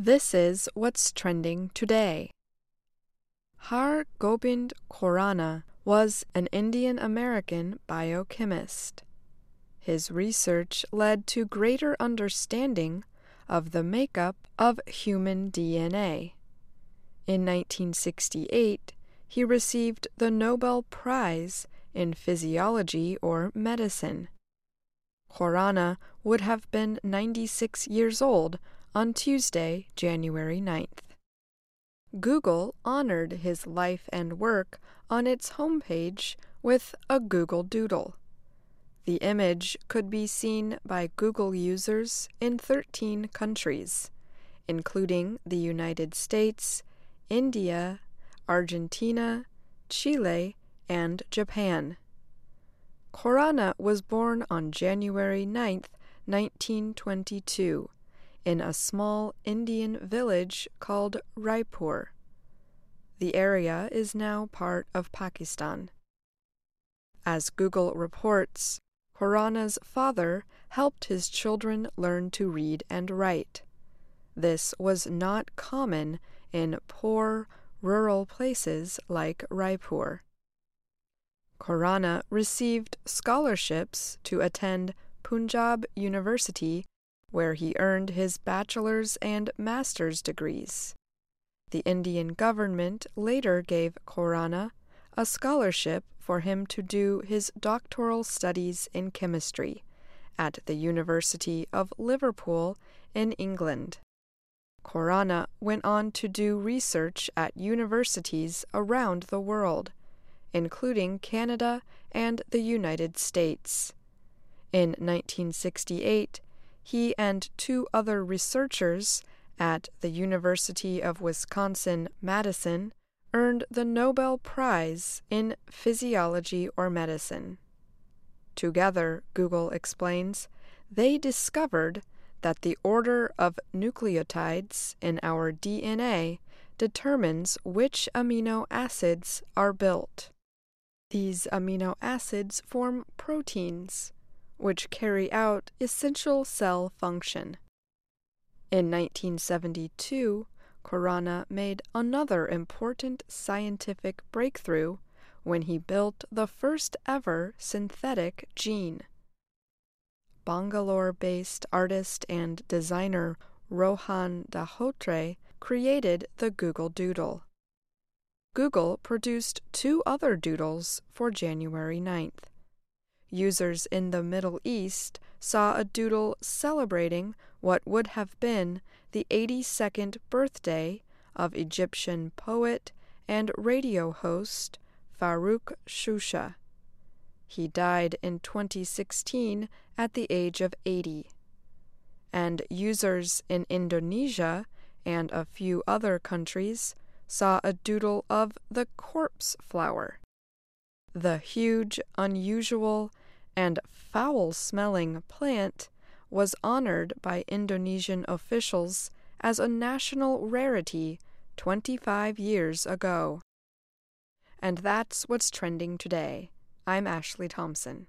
This is what's trending today. Har Gobind Khorana was an Indian American biochemist. His research led to greater understanding of the makeup of human DNA. In 1968, he received the Nobel Prize in Physiology or Medicine. Khorana would have been 96 years old on Tuesday, January 9th. Google honored his life and work on its homepage with a Google Doodle. The image could be seen by Google users in 13 countries, including the United States, India, Argentina, Chile, and Japan. Khorana was born on January 9, 1922, in a small Indian village called Raipur. The area is now part of Pakistan. As Google reports, Khorana's father helped his children learn to read and write. This was not common in poor, rural places like Raipur. Khorana received scholarships to attend Punjab University, where he earned his bachelor's and master's degrees. The Indian government later gave Khorana a scholarship for him to do his doctoral studies in chemistry at the University of Liverpool in England. Khorana went on to do research at universities around the world, including Canada and the United States. In 1968, he and two other researchers at the University of Wisconsin Madison earned the Nobel Prize in Physiology or Medicine. Together, Google explains, they discovered that the order of nucleotides in our DNA determines which amino acids are built. These amino acids form proteins, which carry out essential cell function. In 1972, Khorana made another important scientific breakthrough when he built the first ever synthetic gene. Bangalore based artist and designer Rohan Dahotre created the Google Doodle. Google produced two other doodles for January 9th. Users in the Middle East saw a doodle celebrating what would have been the 82nd birthday of Egyptian poet and radio host Farouk Shusha. He died in 2016 at the age of 80. And users in Indonesia and a few other countries saw a doodle of the corpse flower. The huge, unusual, and foul smelling plant was honored by Indonesian officials as a national rarity 25 years ago. And that's what's trending today. I'm Ashley Thompson.